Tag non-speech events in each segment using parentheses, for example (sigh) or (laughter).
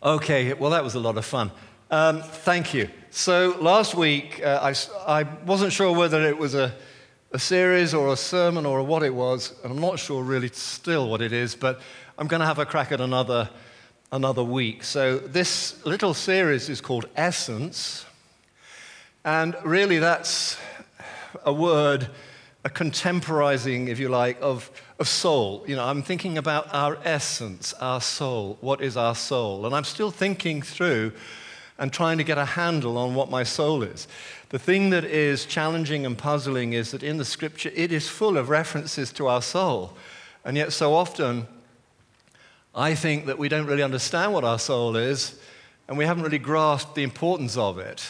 Okay, well, that was a lot of fun. Um, thank you. So, last week, uh, I, I, wasn't sure whether it was a, a series or a sermon or what it was, and I'm not sure really still what it is, but I'm going to have a crack at another, another week. So, this little series is called Essence, and really that's a word, a contemporizing, if you like, of of soul. You know, I'm thinking about our essence, our soul. What is our soul? And I'm still thinking through and trying to get a handle on what my soul is. The thing that is challenging and puzzling is that in the scripture, it is full of references to our soul. And yet, so often, I think that we don't really understand what our soul is, and we haven't really grasped the importance of it.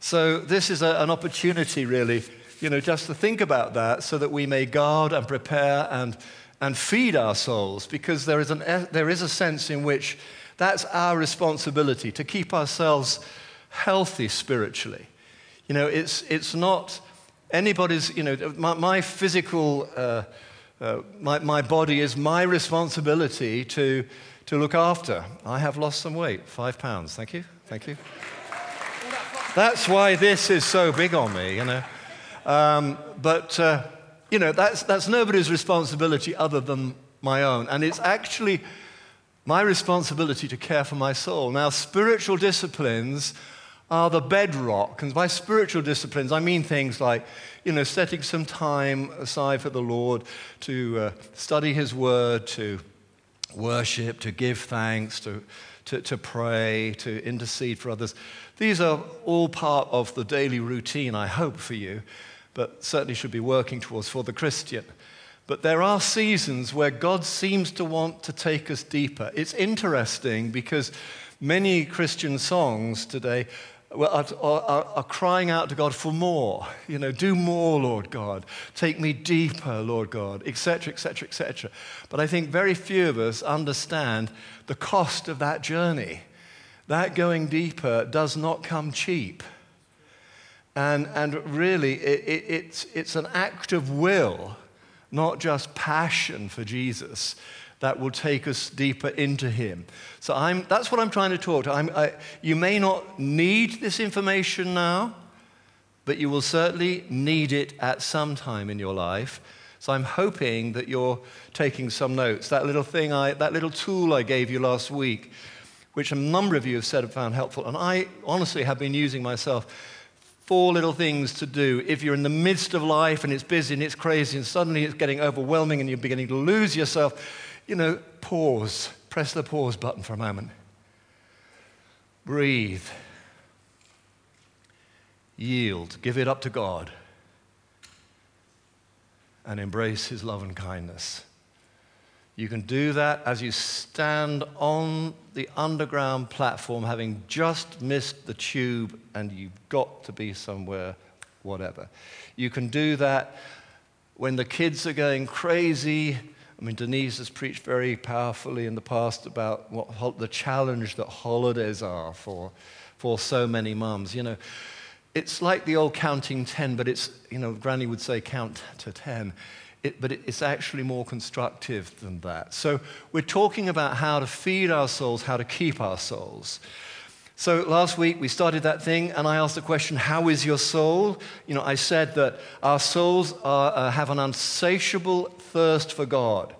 So, this is a, an opportunity, really, you know, just to think about that so that we may guard and prepare and, and feed our souls because there is, an, there is a sense in which that's our responsibility to keep ourselves healthy spiritually. You know, it's, it's not anybody's, you know, my, my physical, uh, uh, my, my body is my responsibility to, to look after. I have lost some weight, five pounds. Thank you. Thank you. That's why this is so big on me, you know. Um, but, uh, you know, that's, that's nobody's responsibility other than my own. And it's actually my responsibility to care for my soul. Now, spiritual disciplines are the bedrock. And by spiritual disciplines, I mean things like, you know, setting some time aside for the Lord to uh, study His Word, to worship, to give thanks, to, to, to pray, to intercede for others. These are all part of the daily routine, I hope, for you but certainly should be working towards for the Christian. But there are seasons where God seems to want to take us deeper. It's interesting because many Christian songs today are, are, are, crying out to God for more. You know, do more, Lord God. Take me deeper, Lord God, etc., etc., etc. But I think very few of us understand the cost of that journey. That going deeper does not come cheap. And, and really, it, it, it's, it's an act of will, not just passion for Jesus, that will take us deeper into Him. So I'm, that's what I'm trying to talk to. I, you may not need this information now, but you will certainly need it at some time in your life. So I'm hoping that you're taking some notes. That little thing, I, that little tool I gave you last week, which a number of you have said have found helpful, and I honestly have been using myself four little things to do if you're in the midst of life and it's busy and it's crazy and suddenly it's getting overwhelming and you're beginning to lose yourself. You know, pause. Press the pause button for a moment. Breathe. Yield. Give it up to God. And embrace His love and kindness. You can do that as you stand on the underground platform, having just missed the tube, and you've got to be somewhere, whatever. You can do that when the kids are going crazy. I mean, Denise has preached very powerfully in the past about what the challenge that holidays are for, for so many mums. You know, it's like the old counting 10, but it's, you know, Granny would say count to 10 it, but it's actually more constructive than that. So we're talking about how to feed our souls, how to keep our souls. So last week we started that thing, and I asked the question, How is your soul? You know, I said that our souls are, uh, have an unsatiable thirst for God.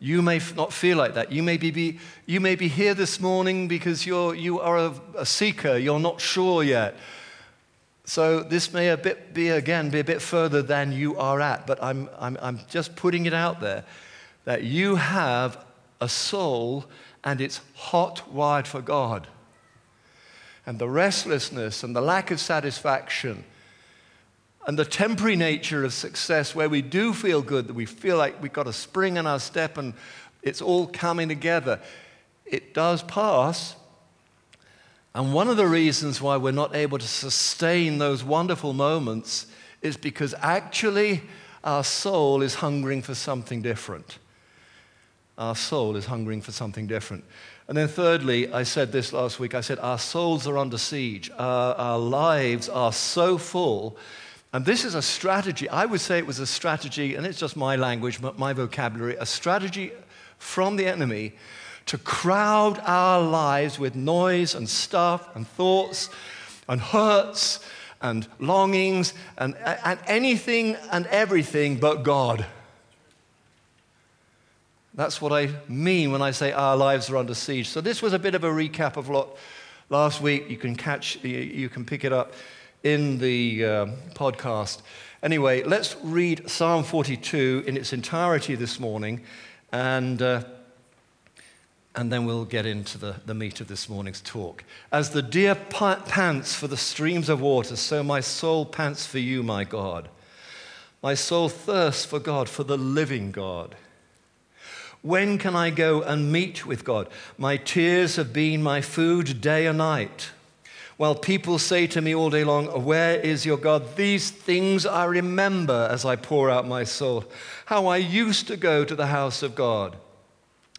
You may not feel like that. You may be, be you may be here this morning because you're, you are a, a seeker, you're not sure yet. So this may a bit be, again, be a bit further than you are at, but I'm, I'm, I'm just putting it out there that you have a soul and it's hot wired for God. And the restlessness and the lack of satisfaction and the temporary nature of success where we do feel good, that we feel like we've got a spring in our step and it's all coming together, it does pass, and one of the reasons why we're not able to sustain those wonderful moments is because actually our soul is hungering for something different. Our soul is hungering for something different. And then, thirdly, I said this last week I said, Our souls are under siege. Our, our lives are so full. And this is a strategy. I would say it was a strategy, and it's just my language, my vocabulary, a strategy from the enemy to crowd our lives with noise and stuff and thoughts and hurts and longings and, and anything and everything but God. That's what I mean when I say our lives are under siege. So this was a bit of a recap of what last week. You can catch, you can pick it up in the uh, podcast. Anyway, let's read Psalm 42 in its entirety this morning, and, uh, and then we'll get into the, the meat of this morning's talk. As the deer pants for the streams of water, so my soul pants for you, my God. My soul thirsts for God, for the living God. When can I go and meet with God? My tears have been my food day and night. While people say to me all day long, Where is your God? These things I remember as I pour out my soul. How I used to go to the house of God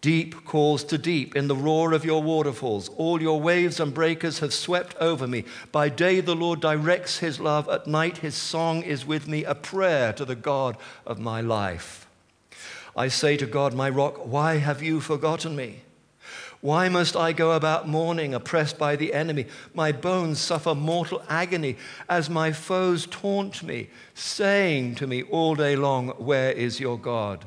Deep calls to deep in the roar of your waterfalls. All your waves and breakers have swept over me. By day, the Lord directs his love. At night, his song is with me, a prayer to the God of my life. I say to God, my rock, why have you forgotten me? Why must I go about mourning, oppressed by the enemy? My bones suffer mortal agony as my foes taunt me, saying to me all day long, Where is your God?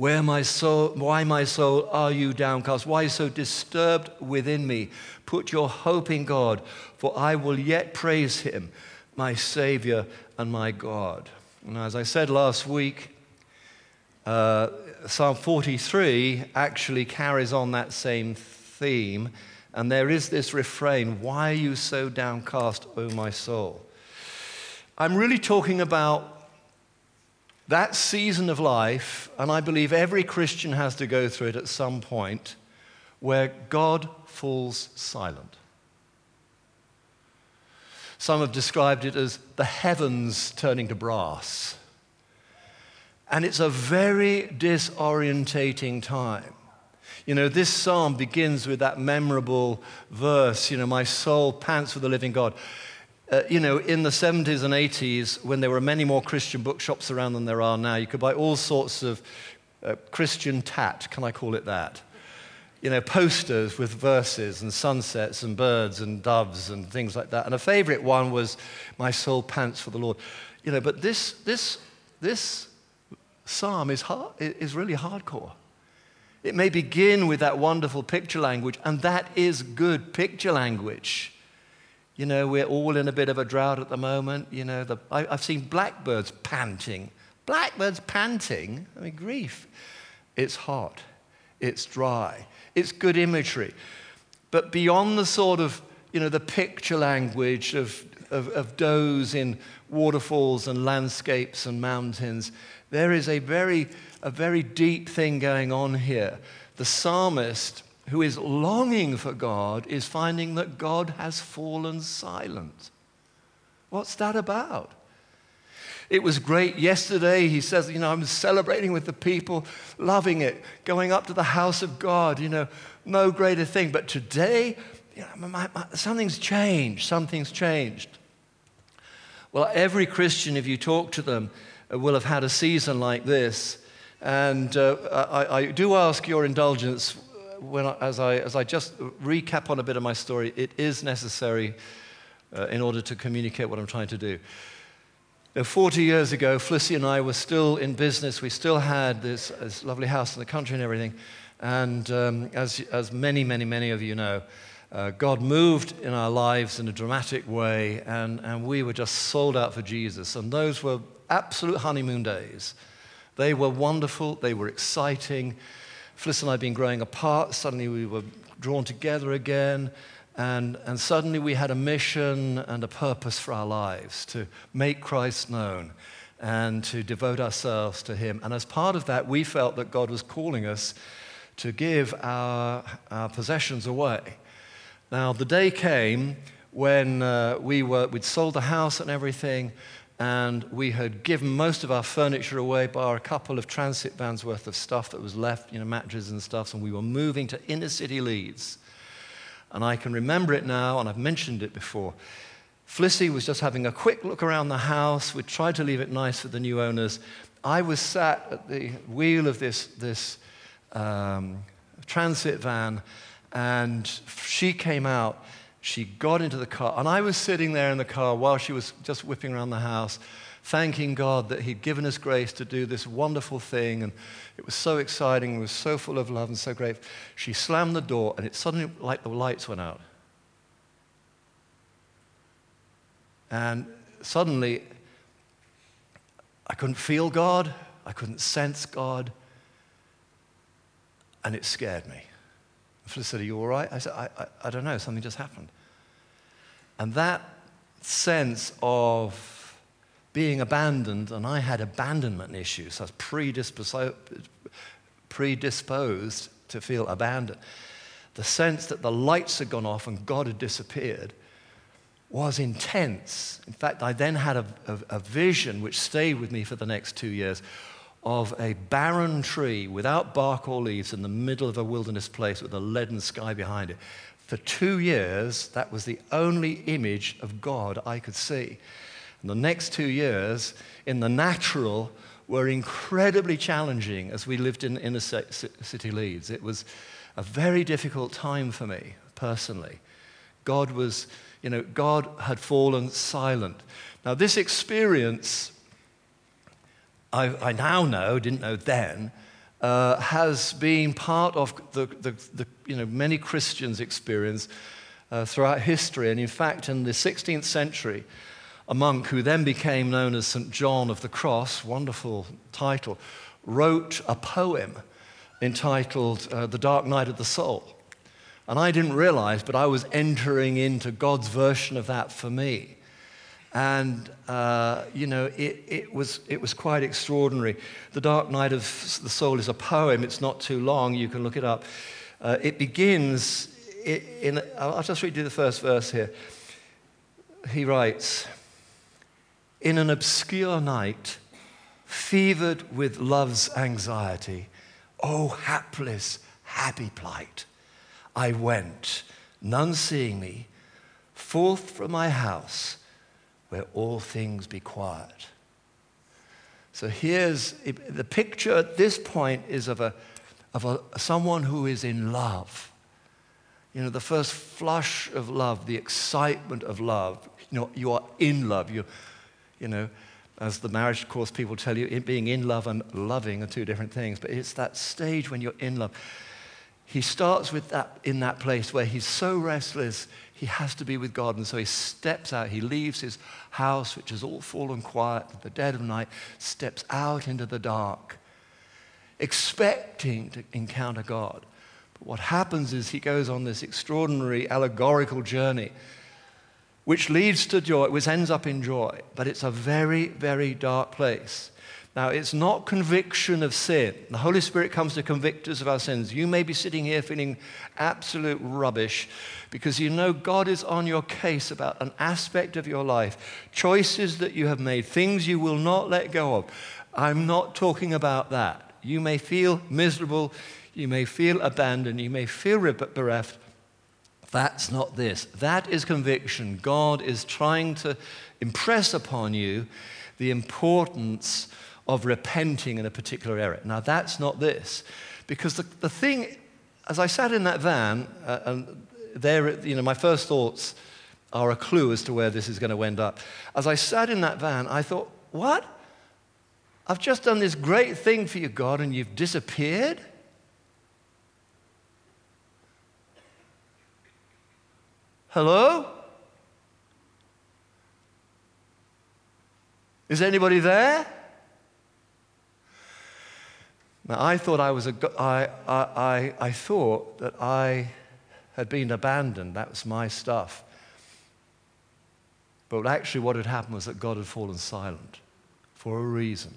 Where my soul, why, my soul, are you downcast? Why so disturbed within me? Put your hope in God, for I will yet praise him, my Savior and my God. And as I said last week, uh, Psalm 43 actually carries on that same theme, and there is this refrain Why are you so downcast, O my soul? I'm really talking about that season of life, and I believe every Christian has to go through it at some point, where God falls silent. Some have described it as the heavens turning to brass. And it's a very disorientating time. You know, this psalm begins with that memorable verse, you know, my soul pants for the living God. Uh, you know, in the 70s and 80s, when there were many more Christian bookshops around than there are now, you could buy all sorts of uh, Christian tat, can I call it that? You know, posters with verses and sunsets and birds and doves and things like that. And a favorite one was, My soul pants for the Lord. You know, but this, this, this psalm is, hard, is really hardcore. It may begin with that wonderful picture language, and that is good picture language. You know, we're all in a bit of a drought at the moment. You know, the, I, have seen blackbirds panting. Blackbirds panting? I mean, grief. It's hot, it's dry, it's good imagery. But beyond the sort of, you know, the picture language of, of, of does in waterfalls and landscapes and mountains, there is a very, a very deep thing going on here. The psalmist, who is longing for God, is finding that God has fallen silent. What's that about? It was great yesterday. He says, You know, I'm celebrating with the people, loving it, going up to the house of God, you know, no greater thing. But today, you know, my, my, something's changed. Something's changed. Well, every Christian, if you talk to them, uh, will have had a season like this. And uh, I, I, do ask your indulgence when I, as, I, as I just recap on a bit of my story. It is necessary uh, in order to communicate what I'm trying to do. Now, 40 years ago, Flissy and I were still in business. We still had this, this lovely house in the country and everything. And um, as, as many, many, many of you know, uh, God moved in our lives in a dramatic way, and, and we were just sold out for Jesus. And those were absolute honeymoon days. They were wonderful, they were exciting. Fliss and I had been growing apart. Suddenly we were drawn together again. And, and suddenly we had a mission and a purpose for our lives to make Christ known and to devote ourselves to Him. And as part of that, we felt that God was calling us to give our, our possessions away. Now, the day came when uh, we were, we'd sold the house and everything, and we had given most of our furniture away, bar a couple of transit vans worth of stuff that was left, you know, mattresses and stuff, and we were moving to inner city Leeds. And I can remember it now, and I've mentioned it before. Flissy was just having a quick look around the house. We tried to leave it nice for the new owners. I was sat at the wheel of this, this um, transit van, and she came out. She got into the car, and I was sitting there in the car while she was just whipping around the house, thanking God that He'd given us grace to do this wonderful thing. And it was so exciting, it was so full of love and so great. She slammed the door, and it suddenly, like the lights went out. And suddenly, I couldn't feel God, I couldn't sense God, and it scared me. Are you all right? I said, I, I, I don't know, something just happened. And that sense of being abandoned, and I had abandonment issues, so I was predisposed, predisposed to feel abandoned. The sense that the lights had gone off and God had disappeared was intense. In fact, I then had a, a, a, vision which stayed with me for the next two years of a barren tree without bark or leaves in the middle of a wilderness place with a leaden sky behind it. For two years, that was the only image of God I could see. And the next two years, in the natural, were incredibly challenging as we lived in inner city Leeds. It was a very difficult time for me personally. God was you know, God had fallen silent. Now, this experience, I, I now know, didn't know then, uh, has been part of the, the, the, you know, many Christians' experience uh, throughout history. And in fact, in the 16th century, a monk who then became known as St. John of the Cross, wonderful title, wrote a poem entitled uh, The Dark Night of the Soul. And I didn't realize, but I was entering into God's version of that for me. And, uh, you know, it, it, was, it was quite extraordinary. The Dark Night of the Soul is a poem. It's not too long. You can look it up. Uh, it begins in, I'll just read you the first verse here. He writes, In an obscure night, fevered with love's anxiety, oh, hapless, happy plight I went, none seeing me, forth from my house where all things be quiet. So here's the picture at this point is of, a, of a, someone who is in love. You know, the first flush of love, the excitement of love. You know, you are in love. You, you know, as the marriage course people tell you, being in love and loving are two different things. But it's that stage when you're in love he starts with that in that place where he's so restless, he has to be with God. And so he steps out, he leaves his house, which is all fallen quiet at the dead of night, steps out into the dark, expecting to encounter God. But what happens is he goes on this extraordinary allegorical journey, which leads to joy, which ends up in joy. But it's a very, very dark place. Now, it's not conviction of sin. The Holy Spirit comes to convict us of our sins. You may be sitting here feeling absolute rubbish because you know God is on your case about an aspect of your life, choices that you have made, things you will not let go of. I'm not talking about that. You may feel miserable, you may feel abandoned, you may feel bereft. That's not this. That is conviction. God is trying to impress upon you the importance of repenting in a particular area. Now, that's not this. Because the, the thing, as I sat in that van, uh, and there, you know, my first thoughts are a clue as to where this is going to end up. As I sat in that van, I thought, what? I've just done this great thing for you, God, and you've disappeared? Hello? Is anybody there? Now, I thought I was a, I, I, I thought that I had been abandoned. That was my stuff. But actually, what had happened was that God had fallen silent for a reason.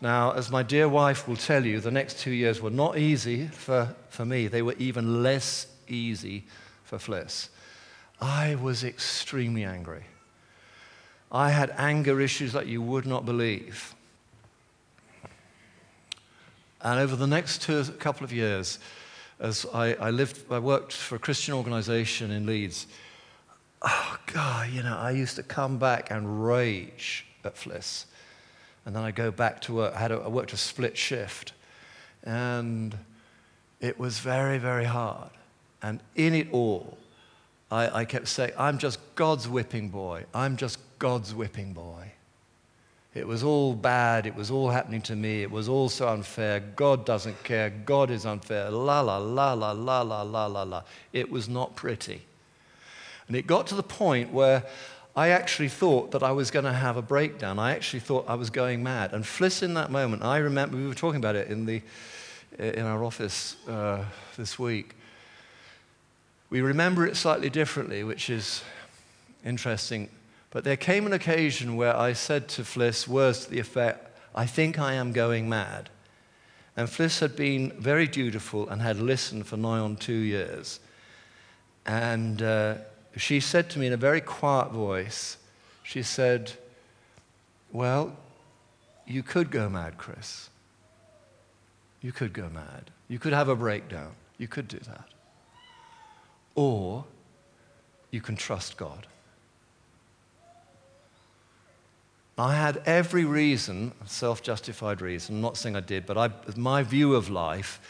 Now, as my dear wife will tell you, the next two years were not easy for, for me. They were even less easy for Fliss. I was extremely angry. I had anger issues that you would not believe. And over the next two, couple of years, as I, I lived, I worked for a Christian organization in Leeds. Oh, God, you know, I used to come back and rage at Fliss. And then I go back to work. I, had a, I worked a split shift. And it was very, very hard. And in it all, I, I kept saying, I'm just God's whipping boy. I'm just God's whipping boy. It was all bad. It was all happening to me. It was all so unfair. God doesn't care. God is unfair. La, la, la, la, la, la, la, la, la. It was not pretty. And it got to the point where I actually thought that I was going to have a breakdown. I actually thought I was going mad. And Fliss, in that moment, I remember we were talking about it in, the, in our office uh, this week. We remember it slightly differently, which is interesting. But there came an occasion where I said to Fliss words to the effect, I think I am going mad. And Fliss had been very dutiful and had listened for nigh on two years. And uh, she said to me in a very quiet voice, she said, Well, you could go mad, Chris. You could go mad. You could have a breakdown. You could do that. Or you can trust God. I had every reason, self justified reason, I'm not saying I did, but I, my view of life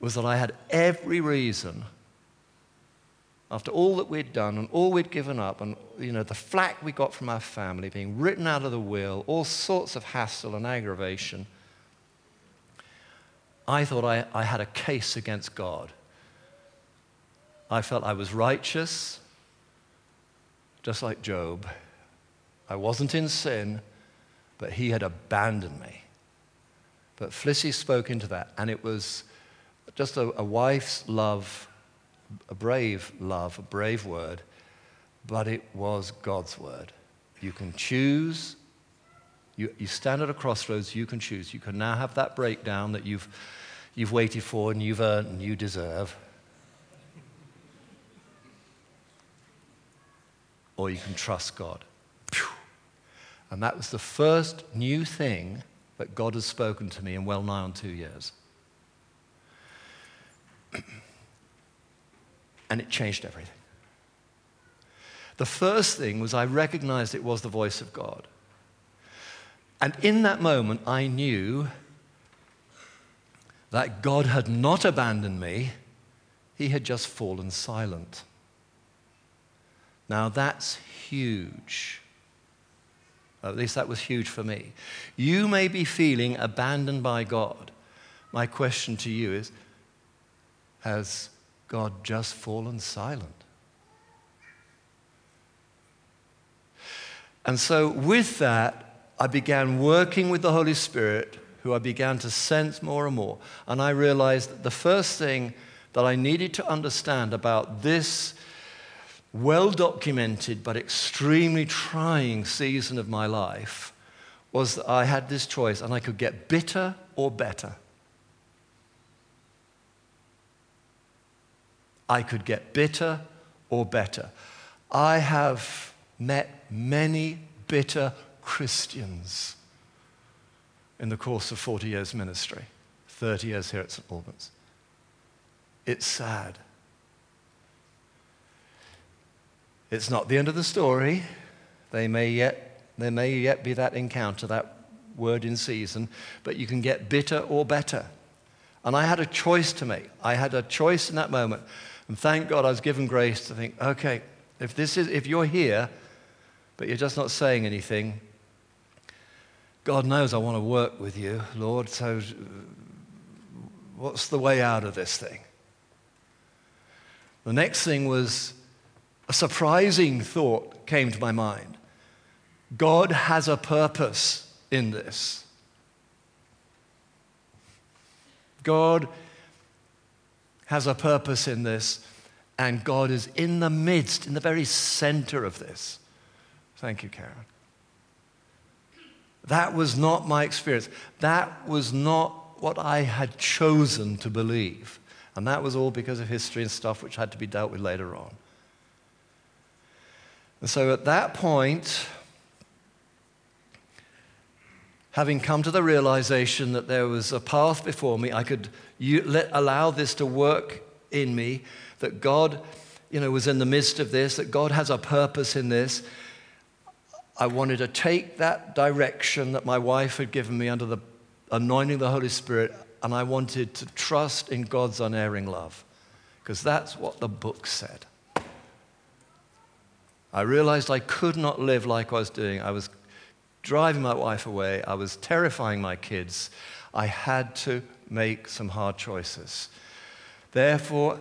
was that I had every reason, after all that we'd done and all we'd given up, and you know, the flack we got from our family, being written out of the will, all sorts of hassle and aggravation, I thought I, I had a case against God. I felt I was righteous, just like Job. I wasn't in sin, but he had abandoned me. But Flissy spoke into that, and it was just a, a wife's love, a brave love, a brave word, but it was God's word. You can choose. You, you stand at a crossroads, you can choose. You can now have that breakdown that you've, you've waited for and you've earned and you deserve. Or you can trust God. And that was the first new thing that God has spoken to me in well nigh on two years. (clears throat) and it changed everything. The first thing was I recognized it was the voice of God. And in that moment, I knew that God had not abandoned me, He had just fallen silent. Now, that's huge. At least that was huge for me. You may be feeling abandoned by God. My question to you is Has God just fallen silent? And so, with that, I began working with the Holy Spirit, who I began to sense more and more. And I realized that the first thing that I needed to understand about this well documented but extremely trying season of my life was that I had this choice and I could get bitter or better. I could get bitter or better. I have met many bitter Christians in the course of 40 years ministry, 30 years here at St. Albans. It's sad. It's not the end of the story. They may yet, there may yet be that encounter, that word in season, but you can get bitter or better. And I had a choice to make. I had a choice in that moment. And thank God I was given grace to think, okay, if, this is, if you're here, but you're just not saying anything, God knows I want to work with you, Lord, so what's the way out of this thing? The next thing was a surprising thought came to my mind. God has a purpose in this. God has a purpose in this, and God is in the midst, in the very center of this. Thank you, Karen. That was not my experience. That was not what I had chosen to believe. And that was all because of history and stuff which had to be dealt with later on. And so at that point, having come to the realization that there was a path before me, I could let, allow this to work in me, that God you know, was in the midst of this, that God has a purpose in this. I wanted to take that direction that my wife had given me under the anointing of the Holy Spirit, and I wanted to trust in God's unerring love, because that's what the book said. I realized I could not live like I was doing. I was driving my wife away, I was terrifying my kids. I had to make some hard choices. Therefore,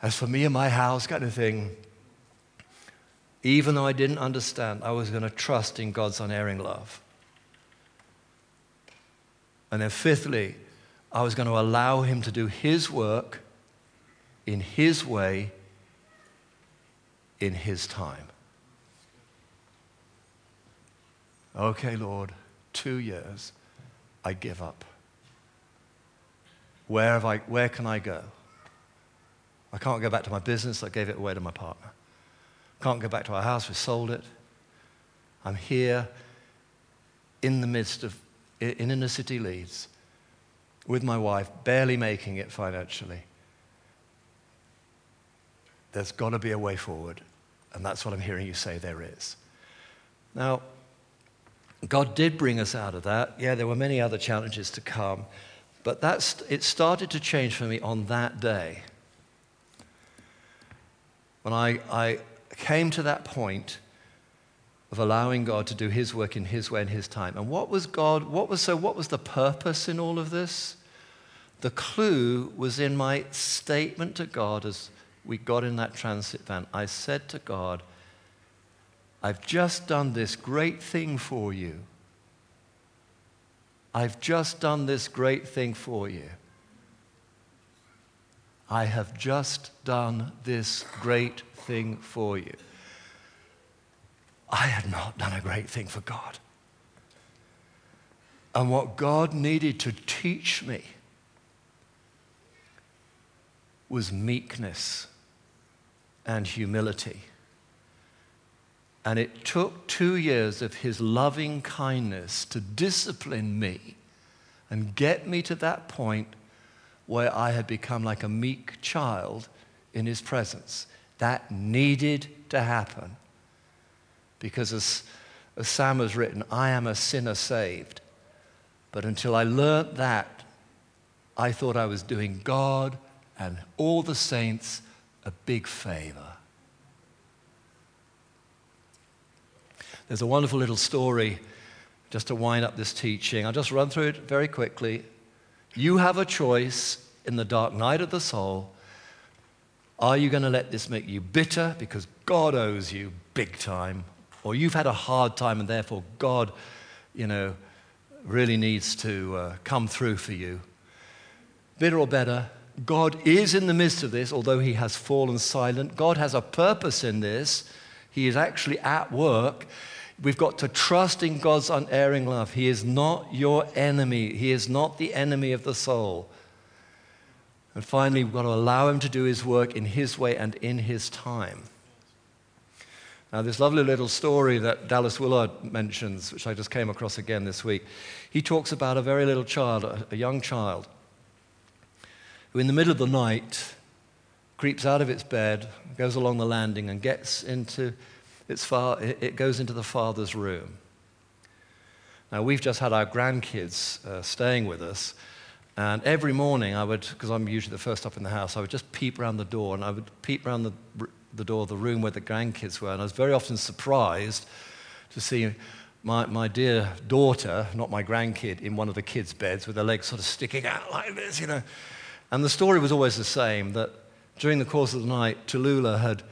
as for me and my house, kind of thing, even though I didn't understand, I was going to trust in God's unerring love. And then, fifthly, I was going to allow Him to do His work in His way, in His time. Okay, Lord, two years, I give up. Where, have I, where can I go? I can't go back to my business. I gave it away to my partner. Can't go back to our house. We sold it. I'm here in the midst of, in inner city Leeds, with my wife, barely making it financially. There's got to be a way forward. And that's what I'm hearing you say there is. Now, God did bring us out of that. Yeah, there were many other challenges to come. But that's, it started to change for me on that day. When I, I came to that point of allowing God to do his work in his way and his time. And what was God, what was so what was the purpose in all of this? The clue was in my statement to God as we got in that transit van. I said to God, I've just done this great thing for you. I've just done this great thing for you. I have just done this great thing for you. I had not done a great thing for God. And what God needed to teach me was meekness and humility. And it took two years of his loving kindness to discipline me and get me to that point where I had become like a meek child in his presence. That needed to happen. Because as, as Sam has written, I am a sinner saved. But until I learnt that, I thought I was doing God and all the saints a big favor. There's a wonderful little story just to wind up this teaching. I'll just run through it very quickly. You have a choice in the dark night of the soul. Are you going to let this make you bitter because God owes you big time? Or you've had a hard time and therefore God, you know, really needs to uh, come through for you? Bitter or better, God is in the midst of this, although he has fallen silent. God has a purpose in this. He is actually at work. We've got to trust in God's unerring love. He is not your enemy, He is not the enemy of the soul. And finally, we've got to allow Him to do His work in His way and in His time. Now, this lovely little story that Dallas Willard mentions, which I just came across again this week, he talks about a very little child, a young child, who in the middle of the night creeps out of its bed, goes along the landing, and gets into its far, it goes into the father's room. Now, we've just had our grandkids uh, staying with us, and every morning I would, because I'm usually the first up in the house, I would just peep around the door, and I would peep around the, the door of the room where the grandkids were, and I was very often surprised to see my, my dear daughter, not my grandkid, in one of the kids' beds with her legs sort of sticking out like this, you know. And the story was always the same that during the course of the night, Tallulah had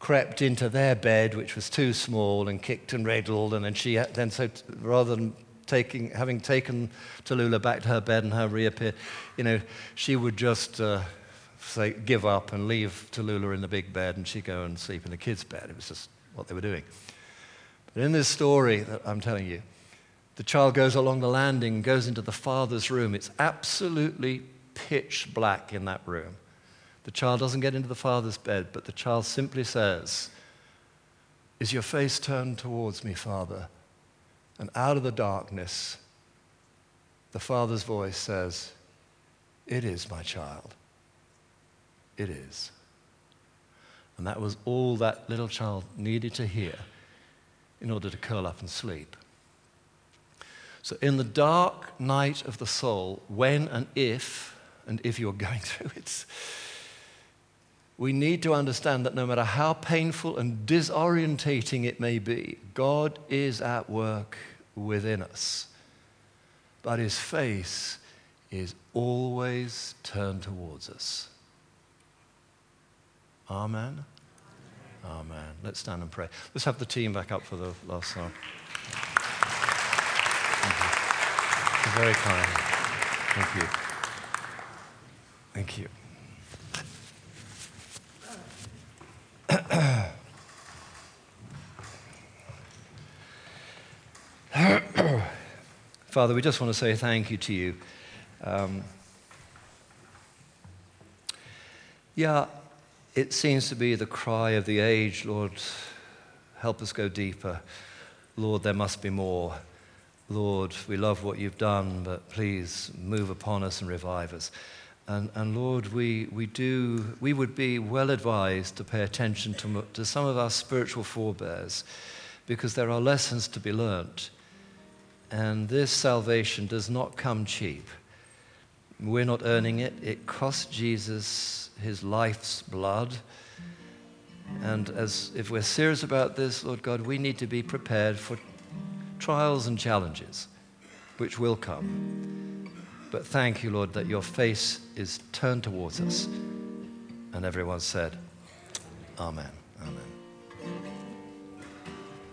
crept into their bed, which was too small, and kicked and wriggled. And then she then so rather than taking, having taken Tallulah back to her bed and her reappear, you know, she would just uh, say give up and leave Tallulah in the big bed, and she'd go and sleep in the kids' bed. It was just what they were doing. But in this story that I'm telling you, The child goes along the landing, goes into the father's room. It's absolutely pitch black in that room. The child doesn't get into the father's bed, but the child simply says, Is your face turned towards me, Father? And out of the darkness, the father's voice says, It is, my child. It is. And that was all that little child needed to hear in order to curl up and sleep. So, in the dark night of the soul, when and if, and if you're (laughs) going through it, we need to understand that no matter how painful and disorientating it may be, God is at work within us. But his face is always turned towards us. Amen. Amen. Let's stand and pray. Let's have the team back up for the last song. Thank you. Very kind. Thank you. Thank you. (coughs) Father, we just want to say thank you to you. Um, yeah, it seems to be the cry of the age, Lord, help us go deeper. Lord, there must be more. Lord, we love what you've done, but please move upon us and revive us. And, and Lord, we, we, do, we would be well advised to pay attention to, to some of our spiritual forebears because there are lessons to be learnt and this salvation does not come cheap. We're not earning it. It cost Jesus his life's blood. And as if we're serious about this, Lord God, we need to be prepared for trials and challenges, which will come. But thank you, Lord, that your face is turned towards us. And everyone said, Amen.